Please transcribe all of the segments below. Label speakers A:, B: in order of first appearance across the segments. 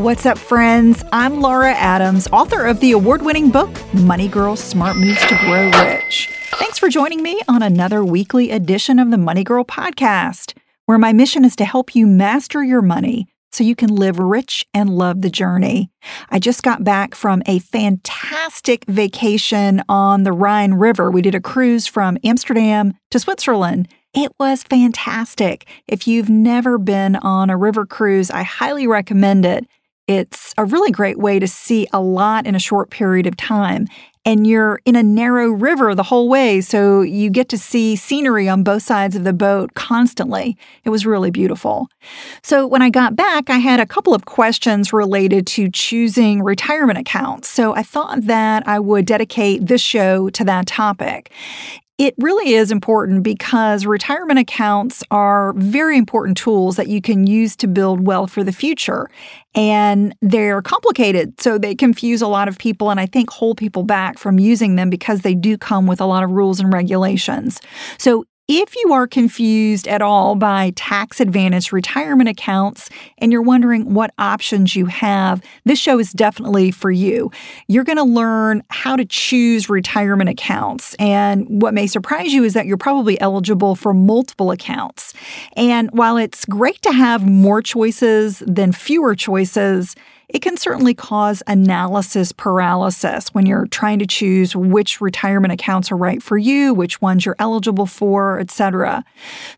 A: What's up, friends? I'm Laura Adams, author of the award winning book, Money Girl Smart Moves to Grow Rich. Thanks for joining me on another weekly edition of the Money Girl podcast, where my mission is to help you master your money so you can live rich and love the journey. I just got back from a fantastic vacation on the Rhine River. We did a cruise from Amsterdam to Switzerland. It was fantastic. If you've never been on a river cruise, I highly recommend it. It's a really great way to see a lot in a short period of time. And you're in a narrow river the whole way, so you get to see scenery on both sides of the boat constantly. It was really beautiful. So, when I got back, I had a couple of questions related to choosing retirement accounts. So, I thought that I would dedicate this show to that topic. It really is important because retirement accounts are very important tools that you can use to build wealth for the future. And they're complicated, so they confuse a lot of people and I think hold people back from using them because they do come with a lot of rules and regulations. So if you are confused at all by tax advantage retirement accounts and you're wondering what options you have, this show is definitely for you. You're going to learn how to choose retirement accounts. And what may surprise you is that you're probably eligible for multiple accounts. And while it's great to have more choices than fewer choices, it can certainly cause analysis paralysis when you're trying to choose which retirement accounts are right for you, which ones you're eligible for, etc.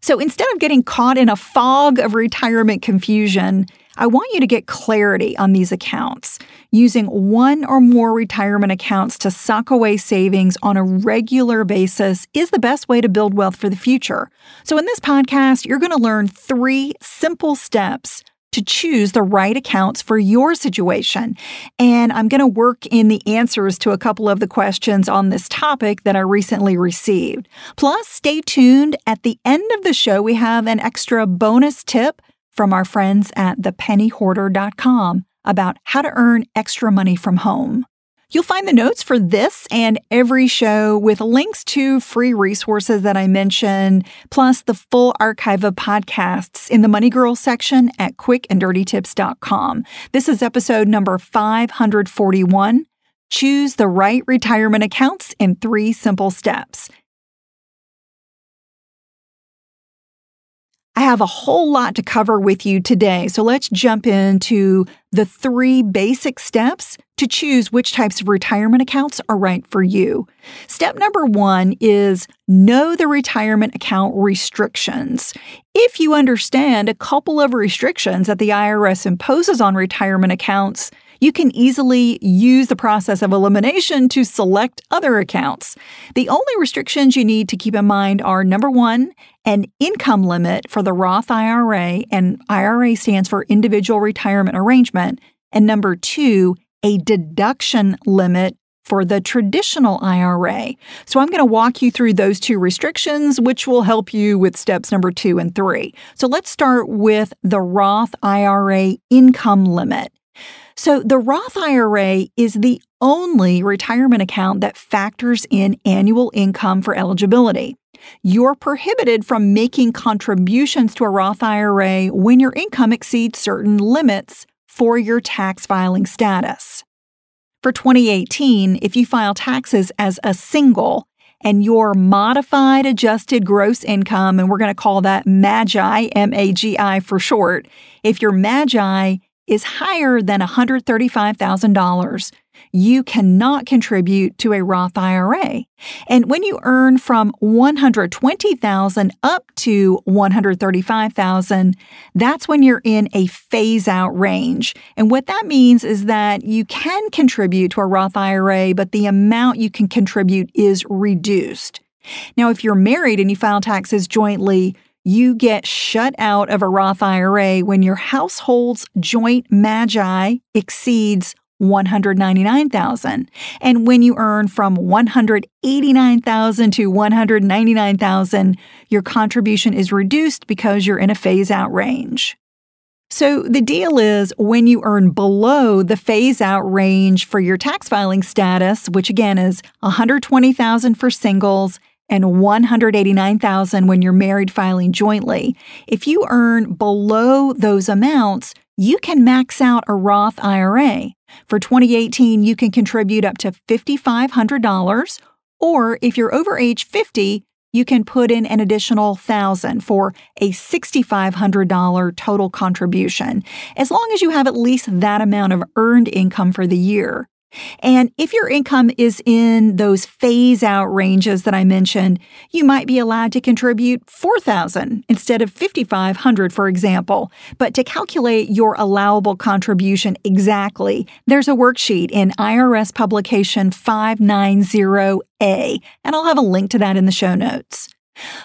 A: So instead of getting caught in a fog of retirement confusion, I want you to get clarity on these accounts. Using one or more retirement accounts to sock away savings on a regular basis is the best way to build wealth for the future. So, in this podcast, you're going to learn three simple steps to choose the right accounts for your situation. And I'm going to work in the answers to a couple of the questions on this topic that I recently received. Plus, stay tuned. At the end of the show, we have an extra bonus tip from our friends at thepennyhoarder.com about how to earn extra money from home. You'll find the notes for this and every show with links to free resources that I mentioned, plus the full archive of podcasts in the Money Girl section at quickanddirtytips.com. This is episode number 541. Choose the right retirement accounts in three simple steps. I have a whole lot to cover with you today, so let's jump into the three basic steps to choose which types of retirement accounts are right for you. Step number one is know the retirement account restrictions. If you understand a couple of restrictions that the IRS imposes on retirement accounts, you can easily use the process of elimination to select other accounts. The only restrictions you need to keep in mind are number one, an income limit for the Roth IRA, and IRA stands for Individual Retirement Arrangement, and number two, a deduction limit for the traditional IRA. So I'm going to walk you through those two restrictions, which will help you with steps number two and three. So let's start with the Roth IRA income limit. So the Roth IRA is the only retirement account that factors in annual income for eligibility. You're prohibited from making contributions to a Roth IRA when your income exceeds certain limits for your tax filing status. For 2018, if you file taxes as a single and your modified adjusted gross income, and we're going to call that MAGI, M A G I for short, if your MAGI is higher than $135,000, you cannot contribute to a Roth IRA. And when you earn from 120,000 up to 135,000, that's when you're in a phase out range. And what that means is that you can contribute to a Roth IRA, but the amount you can contribute is reduced. Now, if you're married and you file taxes jointly, you get shut out of a Roth IRA when your household's joint MAGI exceeds 199,000. And when you earn from 189,000 to 199,000, your contribution is reduced because you're in a phase out range. So the deal is when you earn below the phase out range for your tax filing status, which again is 120,000 for singles and 189,000 when you're married filing jointly. If you earn below those amounts, you can max out a Roth IRA. For 2018, you can contribute up to $5,500, or if you're over age 50, you can put in an additional thousand for a $6,500 total contribution, as long as you have at least that amount of earned income for the year. And if your income is in those phase out ranges that I mentioned, you might be allowed to contribute 4000 instead of 5500 for example. But to calculate your allowable contribution exactly, there's a worksheet in IRS publication 590A, and I'll have a link to that in the show notes.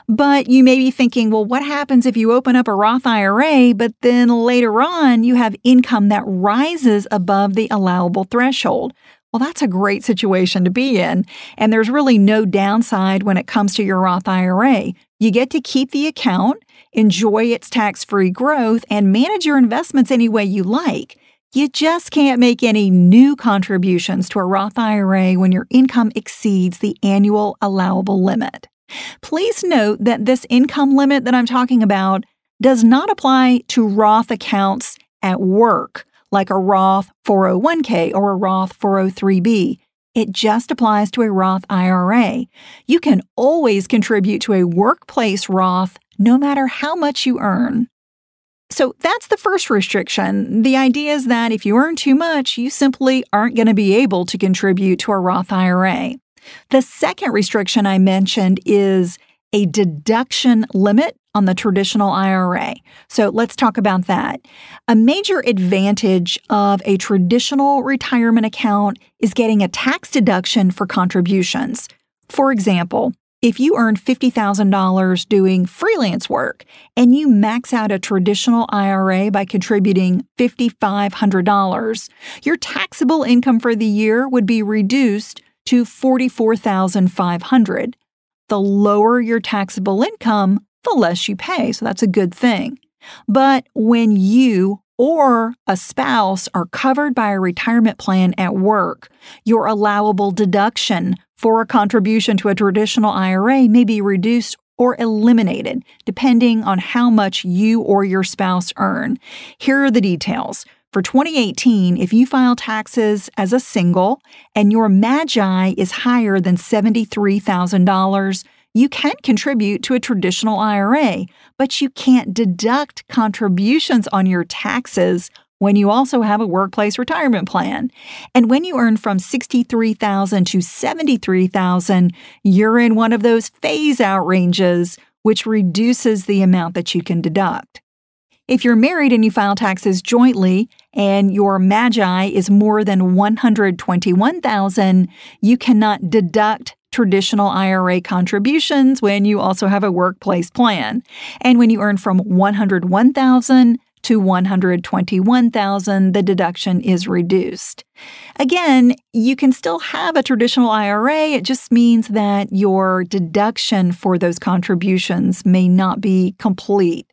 A: But you may be thinking, well, what happens if you open up a Roth IRA, but then later on you have income that rises above the allowable threshold? Well, that's a great situation to be in. And there's really no downside when it comes to your Roth IRA. You get to keep the account, enjoy its tax free growth, and manage your investments any way you like. You just can't make any new contributions to a Roth IRA when your income exceeds the annual allowable limit. Please note that this income limit that I'm talking about does not apply to Roth accounts at work, like a Roth 401k or a Roth 403b. It just applies to a Roth IRA. You can always contribute to a workplace Roth no matter how much you earn. So that's the first restriction. The idea is that if you earn too much, you simply aren't going to be able to contribute to a Roth IRA. The second restriction I mentioned is a deduction limit on the traditional IRA. So let's talk about that. A major advantage of a traditional retirement account is getting a tax deduction for contributions. For example, if you earn $50,000 doing freelance work and you max out a traditional IRA by contributing $5,500, your taxable income for the year would be reduced to 44,500. The lower your taxable income, the less you pay, so that's a good thing. But when you or a spouse are covered by a retirement plan at work, your allowable deduction for a contribution to a traditional IRA may be reduced or eliminated, depending on how much you or your spouse earn. Here are the details. For 2018, if you file taxes as a single and your MAGI is higher than $73,000, you can contribute to a traditional IRA, but you can't deduct contributions on your taxes when you also have a workplace retirement plan. And when you earn from 63,000 to 73,000, you're in one of those phase out ranges which reduces the amount that you can deduct. If you're married and you file taxes jointly and your MAGI is more than 121,000, you cannot deduct traditional IRA contributions when you also have a workplace plan. And when you earn from 101,000 to 121,000, the deduction is reduced. Again, you can still have a traditional IRA. It just means that your deduction for those contributions may not be complete.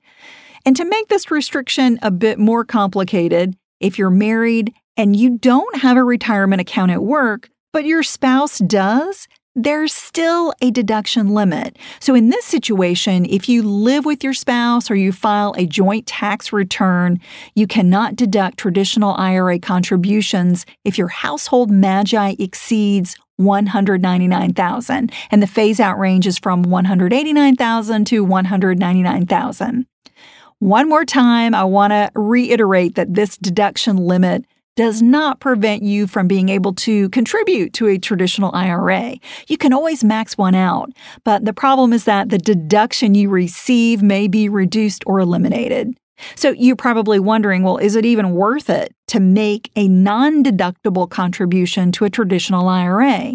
A: And to make this restriction a bit more complicated, if you're married and you don't have a retirement account at work, but your spouse does, there's still a deduction limit. So, in this situation, if you live with your spouse or you file a joint tax return, you cannot deduct traditional IRA contributions if your household MAGI exceeds 199,000 and the phase out range is from 189,000 to 199,000. One more time, I want to reiterate that this deduction limit does not prevent you from being able to contribute to a traditional IRA. You can always max one out, but the problem is that the deduction you receive may be reduced or eliminated. So you're probably wondering, well, is it even worth it to make a non-deductible contribution to a traditional IRA?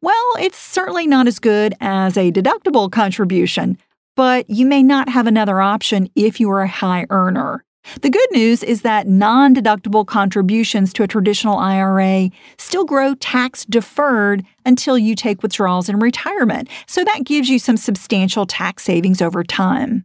A: Well, it's certainly not as good as a deductible contribution, but you may not have another option if you are a high earner. The good news is that non deductible contributions to a traditional IRA still grow tax deferred until you take withdrawals in retirement. So that gives you some substantial tax savings over time.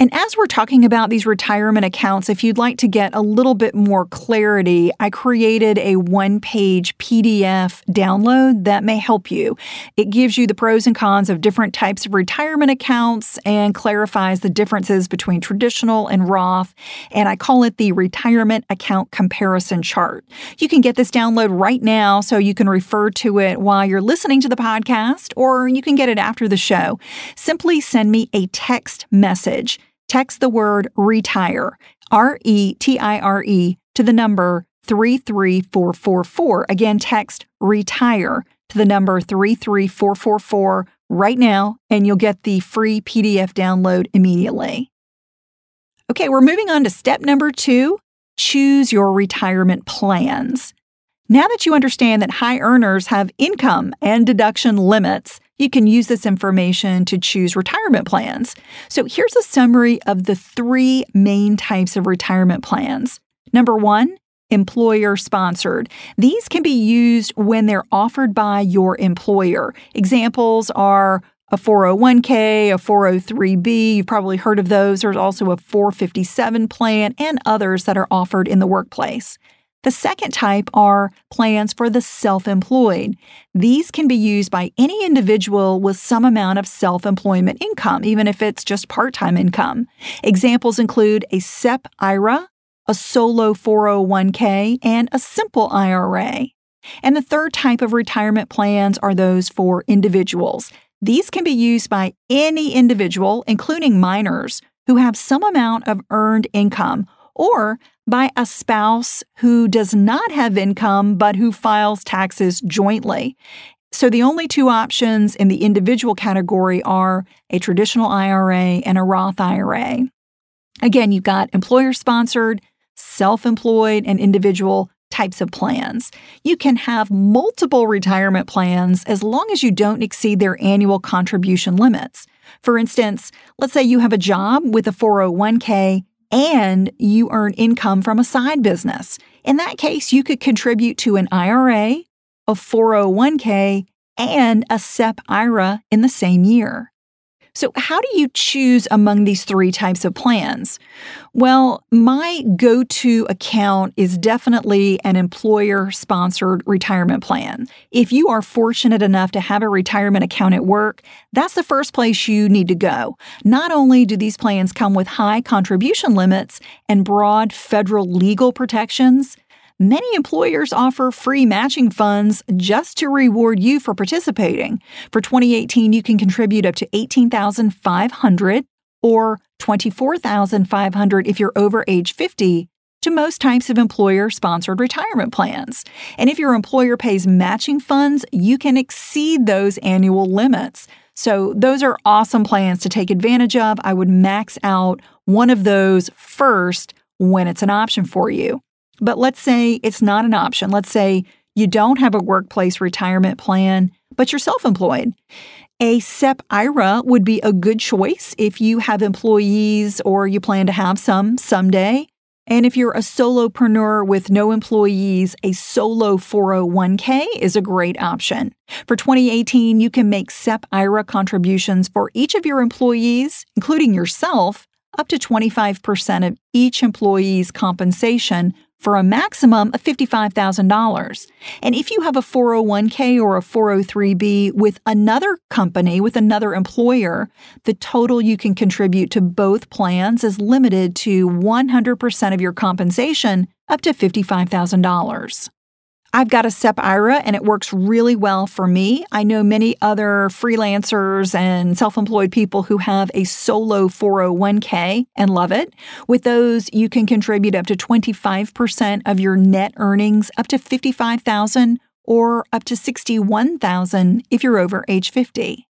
A: And as we're talking about these retirement accounts, if you'd like to get a little bit more clarity, I created a one page PDF download that may help you. It gives you the pros and cons of different types of retirement accounts and clarifies the differences between traditional and Roth. And I call it the retirement account comparison chart. You can get this download right now so you can refer to it while you're listening to the podcast, or you can get it after the show. Simply send me a text message text the word retire, R E T I R E, to the number 33444. Again, text retire to the number 33444 right now, and you'll get the free PDF download immediately. Okay, we're moving on to step number two choose your retirement plans. Now that you understand that high earners have income and deduction limits, you can use this information to choose retirement plans. So here's a summary of the three main types of retirement plans. Number one, employer sponsored. These can be used when they're offered by your employer. Examples are a 401k, a 403b, you've probably heard of those. There's also a 457 plan and others that are offered in the workplace. The second type are plans for the self employed. These can be used by any individual with some amount of self employment income, even if it's just part time income. Examples include a SEP IRA, a solo 401k, and a simple IRA. And the third type of retirement plans are those for individuals. These can be used by any individual, including minors, who have some amount of earned income or by a spouse who does not have income but who files taxes jointly. So the only two options in the individual category are a traditional IRA and a Roth IRA. Again, you've got employer sponsored, self employed, and individual types of plans. You can have multiple retirement plans as long as you don't exceed their annual contribution limits. For instance, let's say you have a job with a 401k and you earn income from a side business. In that case, you could contribute to an IRA, a 401k, and a SEP IRA in the same year. So, how do you choose among these three types of plans? Well, my go to account is definitely an employer sponsored retirement plan. If you are fortunate enough to have a retirement account at work, that's the first place you need to go. Not only do these plans come with high contribution limits and broad federal legal protections, Many employers offer free matching funds just to reward you for participating. For 2018, you can contribute up to 18,500 or 24,500 if you're over age 50 to most types of employer sponsored retirement plans. And if your employer pays matching funds, you can exceed those annual limits. So, those are awesome plans to take advantage of. I would max out one of those first when it's an option for you. But let's say it's not an option. Let's say you don't have a workplace retirement plan, but you're self employed. A SEP IRA would be a good choice if you have employees or you plan to have some someday. And if you're a solopreneur with no employees, a solo 401k is a great option. For 2018, you can make SEP IRA contributions for each of your employees, including yourself, up to 25% of each employee's compensation for a maximum of $55,000. And if you have a 401k or a 403b with another company, with another employer, the total you can contribute to both plans is limited to 100% of your compensation up to $55,000. I've got a SEP IRA and it works really well for me. I know many other freelancers and self employed people who have a solo 401k and love it. With those, you can contribute up to 25% of your net earnings, up to 55000 or up to 61000 if you're over age 50.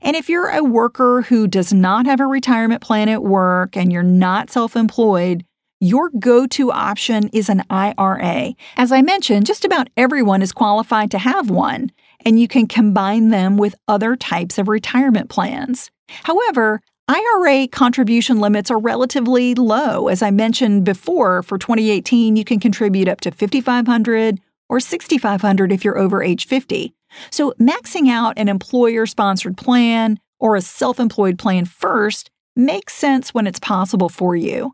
A: And if you're a worker who does not have a retirement plan at work and you're not self employed, your go to option is an IRA. As I mentioned, just about everyone is qualified to have one, and you can combine them with other types of retirement plans. However, IRA contribution limits are relatively low. As I mentioned before, for 2018, you can contribute up to 5500 or 6500 if you're over age 50. So, maxing out an employer sponsored plan or a self employed plan first makes sense when it's possible for you.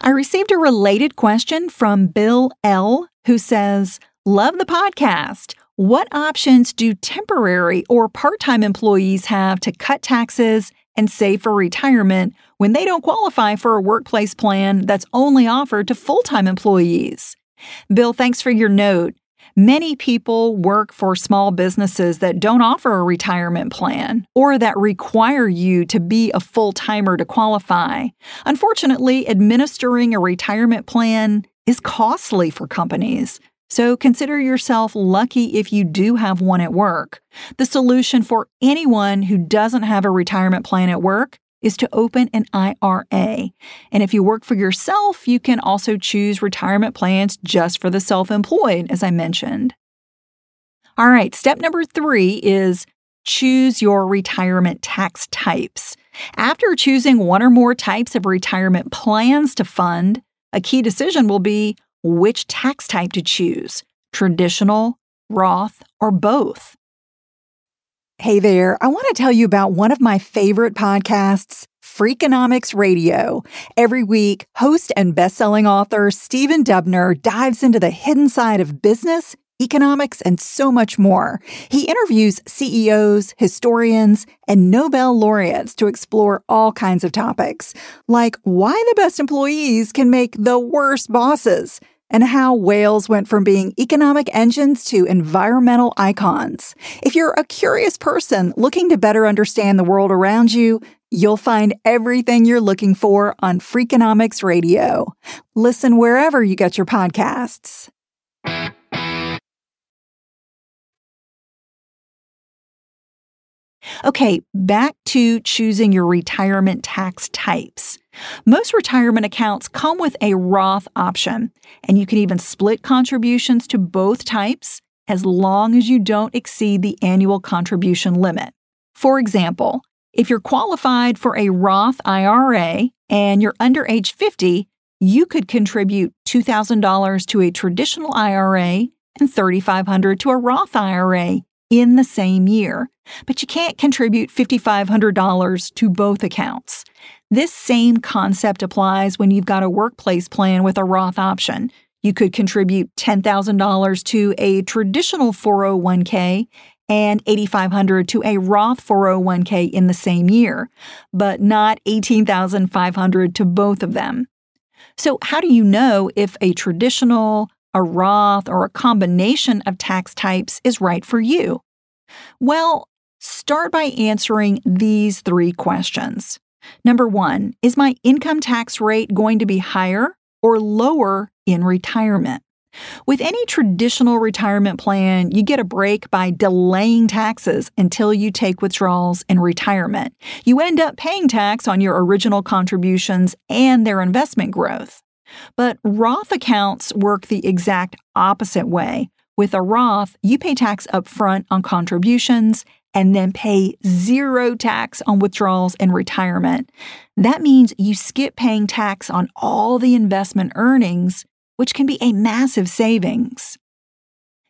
A: I received a related question from Bill L., who says, Love the podcast. What options do temporary or part time employees have to cut taxes and save for retirement when they don't qualify for a workplace plan that's only offered to full time employees? Bill, thanks for your note. Many people work for small businesses that don't offer a retirement plan or that require you to be a full timer to qualify. Unfortunately, administering a retirement plan is costly for companies. So consider yourself lucky if you do have one at work. The solution for anyone who doesn't have a retirement plan at work is to open an IRA. And if you work for yourself, you can also choose retirement plans just for the self employed, as I mentioned. All right, step number three is choose your retirement tax types. After choosing one or more types of retirement plans to fund, a key decision will be which tax type to choose traditional, Roth, or both. Hey there, I want to tell you about one of my favorite podcasts, Freakonomics Radio. Every week, host and best-selling author Stephen Dubner dives into the hidden side of business, economics, and so much more. He interviews CEOs, historians, and Nobel laureates to explore all kinds of topics, like why the best employees can make the worst bosses – and how whales went from being economic engines to environmental icons. If you're a curious person looking to better understand the world around you, you'll find everything you're looking for on Freakonomics Radio. Listen wherever you get your podcasts. Okay, back to choosing your retirement tax types. Most retirement accounts come with a Roth option, and you can even split contributions to both types as long as you don't exceed the annual contribution limit. For example, if you're qualified for a Roth IRA and you're under age 50, you could contribute $2,000 to a traditional IRA and $3,500 to a Roth IRA in the same year, but you can't contribute $5,500 to both accounts. This same concept applies when you've got a workplace plan with a Roth option. You could contribute $10,000 to a traditional 401k and 8500 to a Roth 401k in the same year, but not 18,500 to both of them. So, how do you know if a traditional, a Roth, or a combination of tax types is right for you? Well, start by answering these three questions. Number one, is my income tax rate going to be higher or lower in retirement? With any traditional retirement plan, you get a break by delaying taxes until you take withdrawals in retirement. You end up paying tax on your original contributions and their investment growth. But Roth accounts work the exact opposite way. With a Roth, you pay tax upfront on contributions and then pay zero tax on withdrawals in retirement. That means you skip paying tax on all the investment earnings, which can be a massive savings.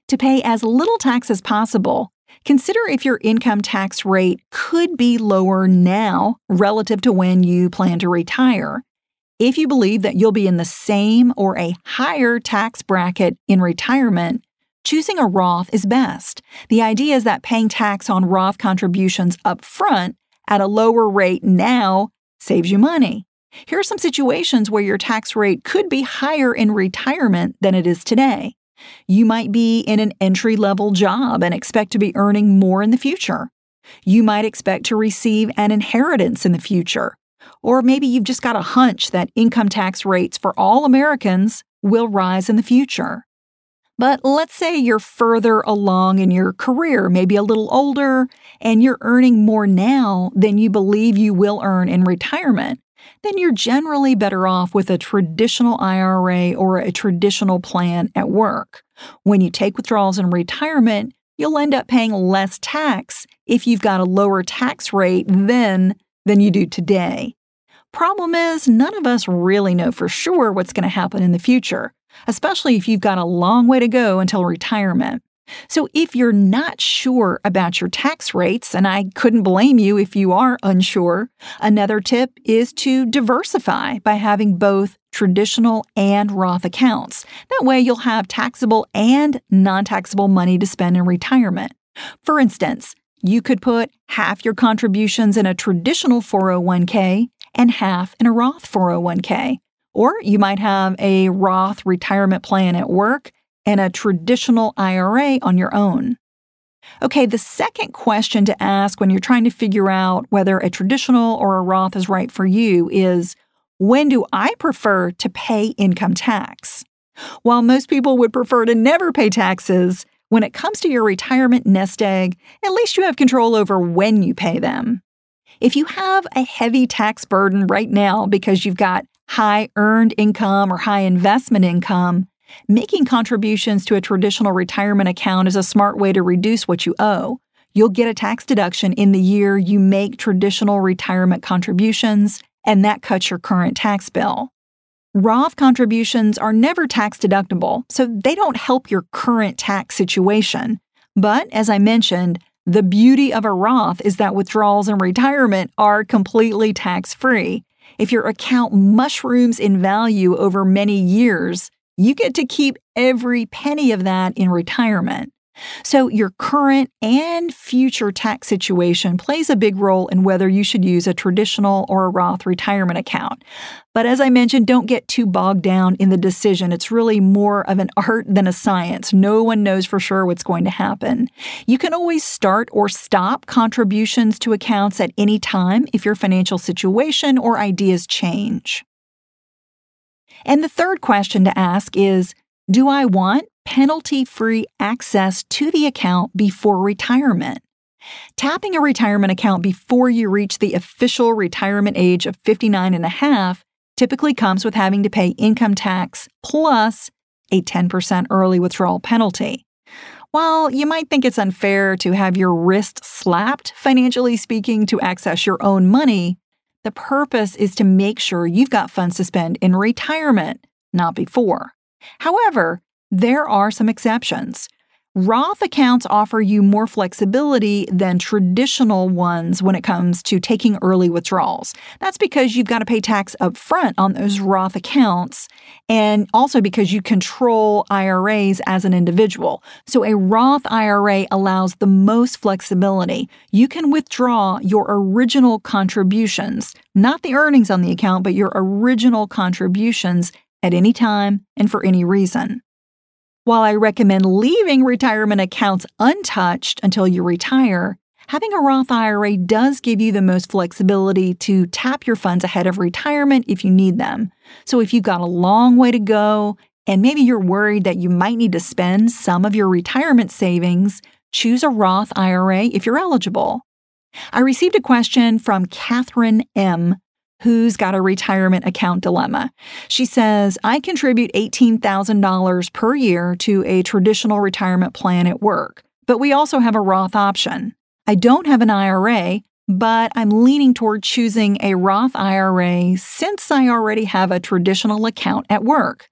A: To pay as little tax as possible, consider if your income tax rate could be lower now relative to when you plan to retire. If you believe that you'll be in the same or a higher tax bracket in retirement, choosing a Roth is best. The idea is that paying tax on Roth contributions up front at a lower rate now saves you money. Here are some situations where your tax rate could be higher in retirement than it is today. You might be in an entry level job and expect to be earning more in the future. You might expect to receive an inheritance in the future. Or maybe you've just got a hunch that income tax rates for all Americans will rise in the future. But let's say you're further along in your career, maybe a little older, and you're earning more now than you believe you will earn in retirement. Then you're generally better off with a traditional IRA or a traditional plan at work. When you take withdrawals in retirement, you'll end up paying less tax if you've got a lower tax rate then than you do today. Problem is, none of us really know for sure what's going to happen in the future especially if you've got a long way to go until retirement. So, if you're not sure about your tax rates, and I couldn't blame you if you are unsure, another tip is to diversify by having both traditional and Roth accounts. That way, you'll have taxable and non taxable money to spend in retirement. For instance, you could put half your contributions in a traditional 401k and half in a Roth 401k. Or you might have a Roth retirement plan at work and a traditional IRA on your own. Okay, the second question to ask when you're trying to figure out whether a traditional or a Roth is right for you is when do I prefer to pay income tax? While most people would prefer to never pay taxes, when it comes to your retirement nest egg, at least you have control over when you pay them. If you have a heavy tax burden right now because you've got high earned income or high investment income, making contributions to a traditional retirement account is a smart way to reduce what you owe. You'll get a tax deduction in the year you make traditional retirement contributions, and that cuts your current tax bill. Roth contributions are never tax deductible, so they don't help your current tax situation. But as I mentioned, the beauty of a Roth is that withdrawals in retirement are completely tax free. If your account mushrooms in value over many years, you get to keep every penny of that in retirement. So, your current and future tax situation plays a big role in whether you should use a traditional or a Roth retirement account. But as I mentioned, don't get too bogged down in the decision. It's really more of an art than a science. No one knows for sure what's going to happen. You can always start or stop contributions to accounts at any time if your financial situation or ideas change. And the third question to ask is Do I want penalty free access to the account before retirement. Tapping a retirement account before you reach the official retirement age of 59 and a half typically comes with having to pay income tax plus a 10% early withdrawal penalty. While you might think it's unfair to have your wrist slapped, financially speaking, to access your own money, the purpose is to make sure you've got funds to spend in retirement, not before. However, there are some exceptions. Roth accounts offer you more flexibility than traditional ones when it comes to taking early withdrawals. That's because you've got to pay tax up front on those Roth accounts and also because you control IRAs as an individual. So a Roth IRA allows the most flexibility. You can withdraw your original contributions, not the earnings on the account, but your original contributions at any time and for any reason. While I recommend leaving retirement accounts untouched until you retire, having a Roth IRA does give you the most flexibility to tap your funds ahead of retirement if you need them. So if you've got a long way to go and maybe you're worried that you might need to spend some of your retirement savings, choose a Roth IRA if you're eligible. I received a question from Catherine M who's got a retirement account dilemma. She says, I contribute $18,000 per year to a traditional retirement plan at work, but we also have a Roth option. I don't have an IRA, but I'm leaning toward choosing a Roth IRA since I already have a traditional account at work.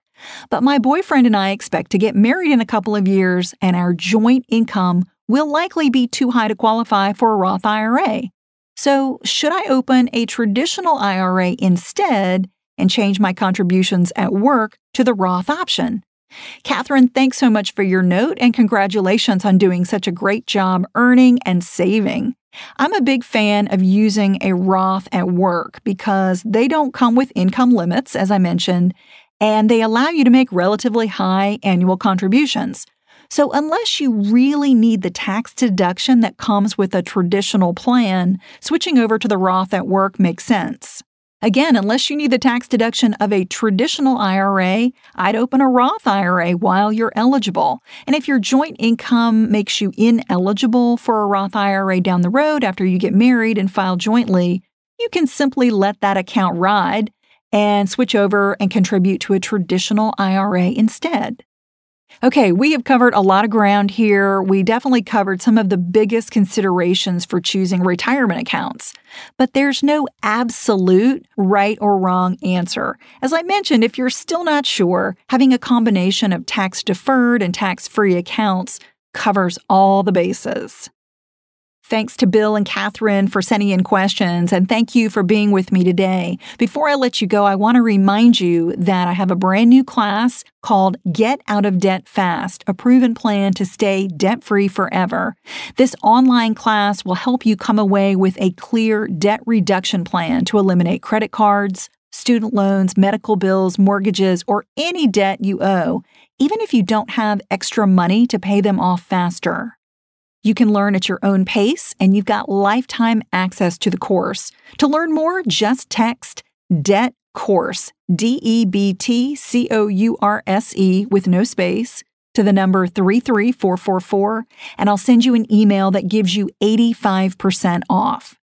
A: But my boyfriend and I expect to get married in a couple of years, and our joint income will likely be too high to qualify for a Roth IRA. So, should I open a traditional IRA instead and change my contributions at work to the Roth option? Catherine, thanks so much for your note and congratulations on doing such a great job earning and saving. I'm a big fan of using a Roth at work because they don't come with income limits, as I mentioned, and they allow you to make relatively high annual contributions. So, unless you really need the tax deduction that comes with a traditional plan, switching over to the Roth at work makes sense. Again, unless you need the tax deduction of a traditional IRA, I'd open a Roth IRA while you're eligible. And if your joint income makes you ineligible for a Roth IRA down the road after you get married and file jointly, you can simply let that account ride and switch over and contribute to a traditional IRA instead. Okay, we have covered a lot of ground here. We definitely covered some of the biggest considerations for choosing retirement accounts. But there's no absolute right or wrong answer. As I mentioned, if you're still not sure, having a combination of tax deferred and tax free accounts covers all the bases. Thanks to Bill and Catherine for sending in questions, and thank you for being with me today. Before I let you go, I want to remind you that I have a brand new class called Get Out of Debt Fast, a proven plan to stay debt free forever. This online class will help you come away with a clear debt reduction plan to eliminate credit cards, student loans, medical bills, mortgages, or any debt you owe, even if you don't have extra money to pay them off faster. You can learn at your own pace, and you've got lifetime access to the course. To learn more, just text DEBT COURSE, D E B T C O U R S E, with no space, to the number 33444, and I'll send you an email that gives you 85% off.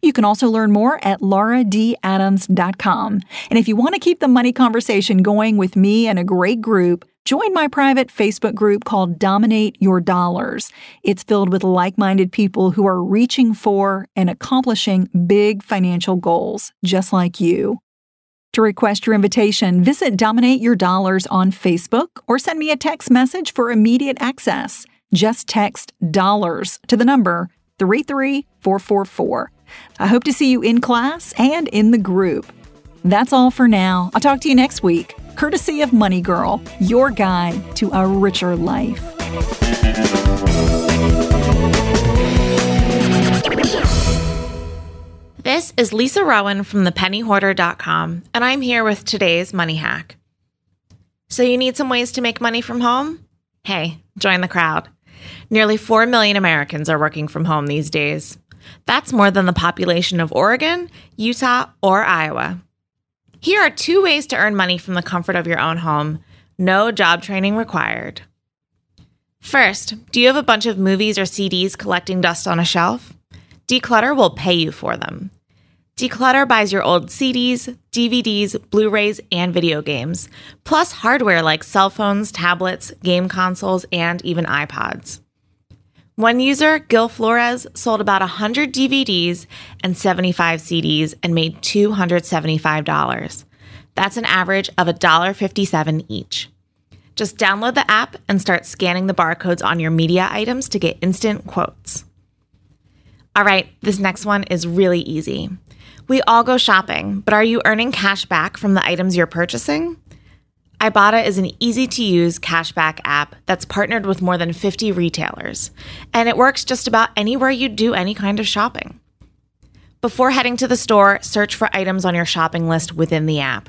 A: You can also learn more at lauradadams.com. And if you want to keep the money conversation going with me and a great group, Join my private Facebook group called Dominate Your Dollars. It's filled with like minded people who are reaching for and accomplishing big financial goals, just like you. To request your invitation, visit Dominate Your Dollars on Facebook or send me a text message for immediate access. Just text dollars to the number 33444. I hope to see you in class and in the group. That's all for now. I'll talk to you next week courtesy of Money Girl, your guide to a richer life.
B: This is Lisa Rowan from thepennyhoarder.com, and I'm here with today's money hack. So, you need some ways to make money from home? Hey, join the crowd. Nearly 4 million Americans are working from home these days. That's more than the population of Oregon, Utah, or Iowa. Here are two ways to earn money from the comfort of your own home. No job training required. First, do you have a bunch of movies or CDs collecting dust on a shelf? Decluttr will pay you for them. Decluttr buys your old CDs, DVDs, Blu rays, and video games, plus hardware like cell phones, tablets, game consoles, and even iPods. One user, Gil Flores, sold about 100 DVDs and 75 CDs and made $275. That's an average of $1.57 each. Just download the app and start scanning the barcodes on your media items to get instant quotes. All right, this next one is really easy. We all go shopping, but are you earning cash back from the items you're purchasing? Ibotta is an easy to use cashback app that's partnered with more than 50 retailers, and it works just about anywhere you do any kind of shopping. Before heading to the store, search for items on your shopping list within the app.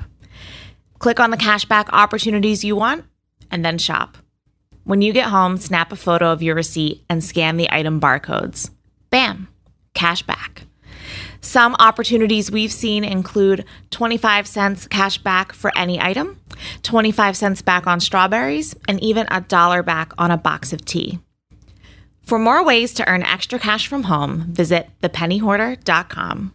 B: Click on the cashback opportunities you want, and then shop. When you get home, snap a photo of your receipt and scan the item barcodes. Bam, cashback. Some opportunities we've seen include 25 cents cash back for any item, 25 cents back on strawberries, and even a dollar back on a box of tea. For more ways to earn extra cash from home, visit thepennyhoarder.com.